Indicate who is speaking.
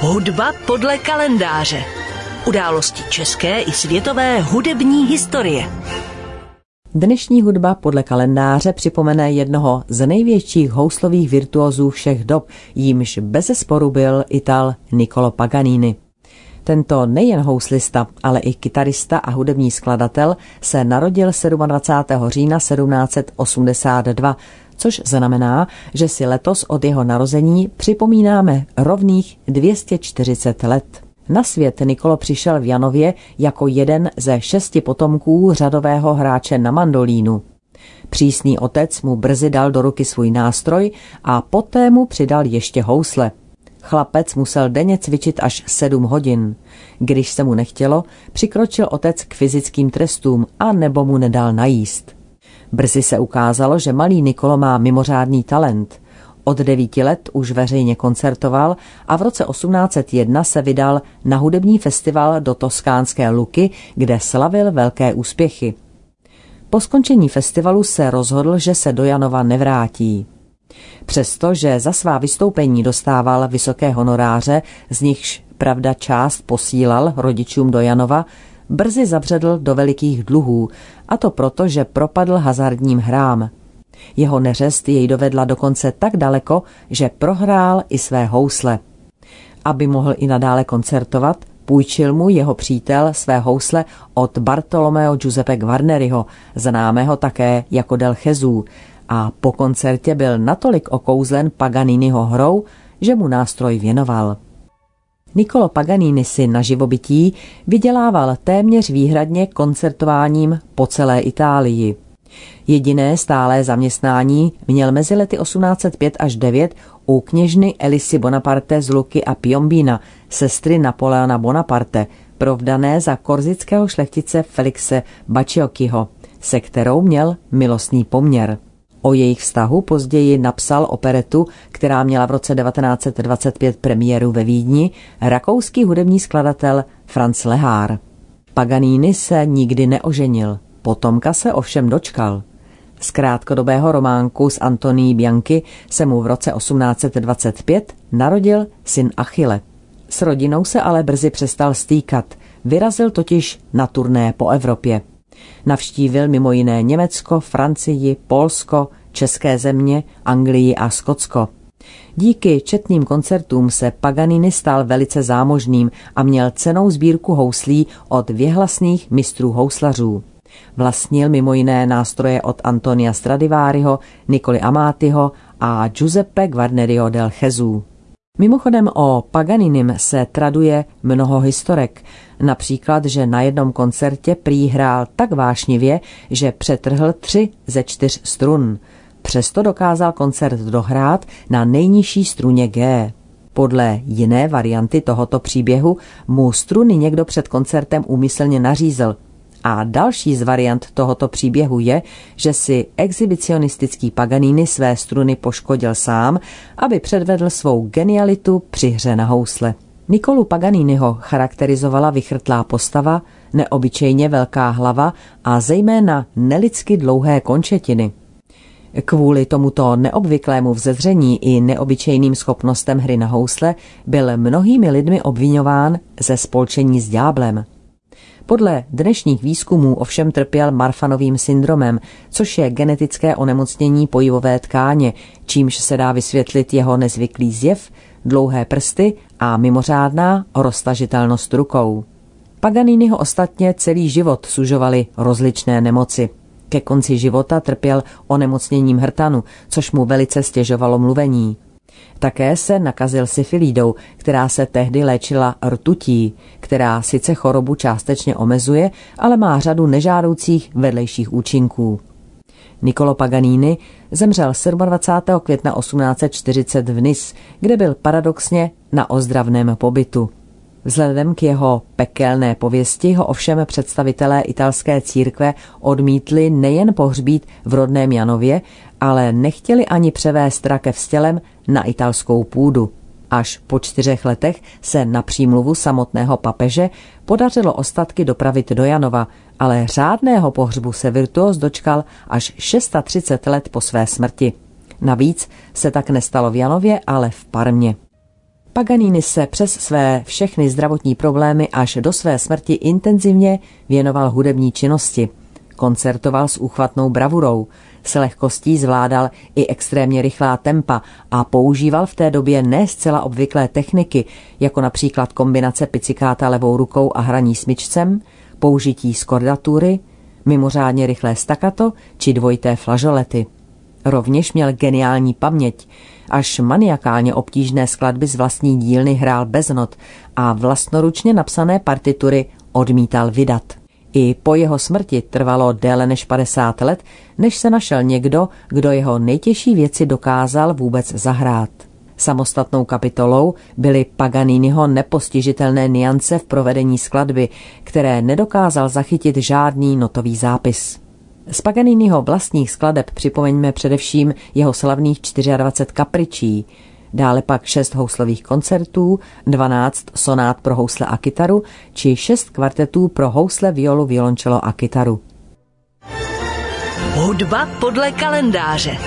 Speaker 1: Hudba podle kalendáře. Události české i světové hudební historie.
Speaker 2: Dnešní hudba podle kalendáře připomene jednoho z největších houslových virtuózů všech dob, jímž bezesporu byl Ital Niccolo Paganini. Tento nejen houslista, ale i kytarista a hudební skladatel se narodil 27. října 1782, což znamená, že si letos od jeho narození připomínáme rovných 240 let. Na svět Nikolo přišel v Janově jako jeden ze šesti potomků řadového hráče na mandolínu. Přísný otec mu brzy dal do ruky svůj nástroj a poté mu přidal ještě housle. Chlapec musel denně cvičit až sedm hodin. Když se mu nechtělo, přikročil otec k fyzickým trestům a nebo mu nedal najíst. Brzy se ukázalo, že malý Nikolo má mimořádný talent. Od devíti let už veřejně koncertoval a v roce 1801 se vydal na hudební festival do toskánské Luky, kde slavil velké úspěchy. Po skončení festivalu se rozhodl, že se do Janova nevrátí. Přestože za svá vystoupení dostával vysoké honoráře, z nichž pravda část posílal rodičům do Janova, brzy zabředl do velikých dluhů, a to proto, že propadl hazardním hrám. Jeho neřest jej dovedla dokonce tak daleko, že prohrál i své housle. Aby mohl i nadále koncertovat, půjčil mu jeho přítel své housle od Bartolomeo Giuseppe Guarneriho, známého také jako Del Chezů, a po koncertě byl natolik okouzlen Paganiniho hrou, že mu nástroj věnoval. Nicolo Paganini si na živobytí vydělával téměř výhradně koncertováním po celé Itálii. Jediné stálé zaměstnání měl mezi lety 1805 až 9 u kněžny Elisy Bonaparte z Luky a Piombina, sestry Napoleona Bonaparte, provdané za korzického šlechtice Felixe Baciocchiho, se kterou měl milostný poměr. O jejich vztahu později napsal operetu, která měla v roce 1925 premiéru ve Vídni, rakouský hudební skladatel Franz Lehár. Paganini se nikdy neoženil, potomka se ovšem dočkal. Z krátkodobého románku s Antoní Bianchi se mu v roce 1825 narodil syn Achille. S rodinou se ale brzy přestal stýkat, vyrazil totiž na turné po Evropě. Navštívil mimo jiné Německo, Francii, Polsko, České země, Anglii a Skotsko. Díky četným koncertům se Paganini stal velice zámožným a měl cenou sbírku houslí od věhlasných mistrů houslařů. Vlastnil mimo jiné nástroje od Antonia Stradiváriho, Nikoli Amátyho a Giuseppe Guarnerio del Chezů. Mimochodem o Paganinim se traduje mnoho historek, například, že na jednom koncertě prý hrál tak vášnivě, že přetrhl tři ze čtyř strun. Přesto dokázal koncert dohrát na nejnižší struně G. Podle jiné varianty tohoto příběhu mu struny někdo před koncertem úmyslně nařízl – a další z variant tohoto příběhu je, že si exhibicionistický Paganini své struny poškodil sám, aby předvedl svou genialitu při hře na housle. Nikolu Paganiniho charakterizovala vychrtlá postava, neobyčejně velká hlava a zejména nelidsky dlouhé končetiny. Kvůli tomuto neobvyklému vzezření i neobyčejným schopnostem hry na housle byl mnohými lidmi obvinován ze spolčení s dňáblem. Podle dnešních výzkumů ovšem trpěl Marfanovým syndromem, což je genetické onemocnění pojivové tkáně, čímž se dá vysvětlit jeho nezvyklý zjev, dlouhé prsty a mimořádná roztažitelnost rukou. Paganiniho ostatně celý život sužovaly rozličné nemoci. Ke konci života trpěl onemocněním hrtanu, což mu velice stěžovalo mluvení. Také se nakazil syfilídou, která se tehdy léčila rtutí, která sice chorobu částečně omezuje, ale má řadu nežádoucích vedlejších účinků. Nicolo Paganini zemřel 27. května 1840 v Nis, kde byl paradoxně na ozdravném pobytu. Vzhledem k jeho pekelné pověsti ho ovšem představitelé italské církve odmítli nejen pohřbít v rodném Janově, ale nechtěli ani převést rakev s tělem na italskou půdu. Až po čtyřech letech se na přímluvu samotného papeže podařilo ostatky dopravit do Janova, ale řádného pohřbu se virtuos dočkal až 630 let po své smrti. Navíc se tak nestalo v Janově, ale v Parmě. Paganini se přes své všechny zdravotní problémy až do své smrti intenzivně věnoval hudební činnosti. Koncertoval s úchvatnou bravurou, s lehkostí zvládal i extrémně rychlá tempa a používal v té době ne zcela obvyklé techniky, jako například kombinace picikáta levou rukou a hraní smyčcem, použití skordatury, mimořádně rychlé stakato či dvojité flažolety. Rovněž měl geniální paměť, až maniakálně obtížné skladby z vlastní dílny hrál bez not a vlastnoručně napsané partitury odmítal vydat. I po jeho smrti trvalo déle než 50 let, než se našel někdo, kdo jeho nejtěžší věci dokázal vůbec zahrát. Samostatnou kapitolou byly Paganiniho nepostižitelné niance v provedení skladby, které nedokázal zachytit žádný notový zápis. Z Paganiniho vlastních skladeb připomeňme především jeho slavných 24 kapričí, dále pak 6 houslových koncertů, 12 sonát pro housle a kytaru či 6 kvartetů pro housle, violu, violončelo a kytaru.
Speaker 1: Hudba podle kalendáře.